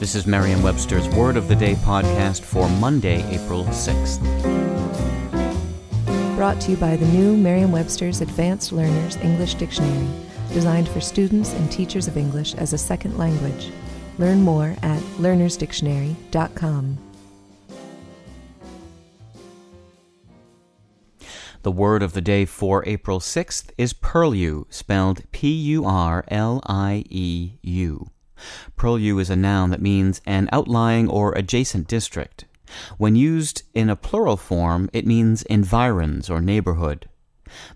This is Merriam-Webster's Word of the Day podcast for Monday, April 6th. Brought to you by the new Merriam-Webster's Advanced Learners English Dictionary, designed for students and teachers of English as a second language. Learn more at learnersdictionary.com. The word of the day for April 6th is purlieu, spelled P U R L I E U. Purlieu is a noun that means an outlying or adjacent district. When used in a plural form, it means environs or neighborhood.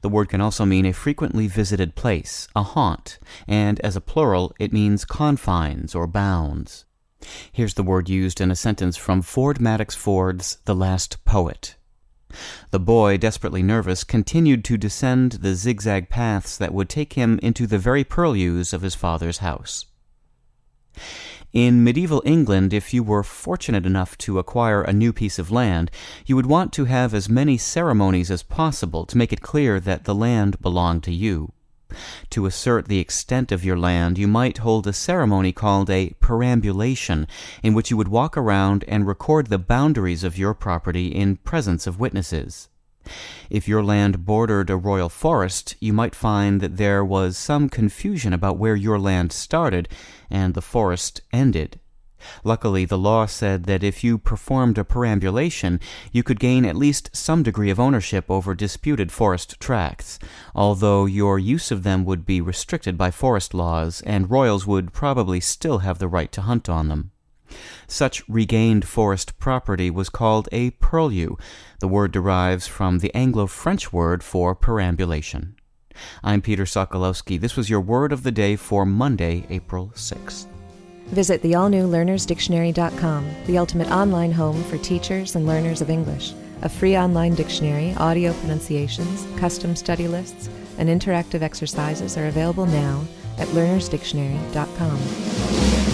The word can also mean a frequently visited place, a haunt, and as a plural, it means confines or bounds. Here's the word used in a sentence from Ford Madox Ford's The Last Post. The boy, desperately nervous, continued to descend the zigzag paths that would take him into the very purlieus of his father's house. In medieval England, if you were fortunate enough to acquire a new piece of land, you would want to have as many ceremonies as possible to make it clear that the land belonged to you. To assert the extent of your land, you might hold a ceremony called a perambulation, in which you would walk around and record the boundaries of your property in presence of witnesses. If your land bordered a royal forest, you might find that there was some confusion about where your land started and the forest ended. Luckily, the law said that if you performed a perambulation, you could gain at least some degree of ownership over disputed forest tracts, although your use of them would be restricted by forest laws, and royals would probably still have the right to hunt on them. Such regained forest property was called a purlieu. The word derives from the Anglo French word for perambulation. I'm Peter Sokolowski. This was your word of the day for Monday, April 6th. Visit the all new learnersdictionary.com, the ultimate online home for teachers and learners of English. A free online dictionary, audio pronunciations, custom study lists, and interactive exercises are available now at learnersdictionary.com.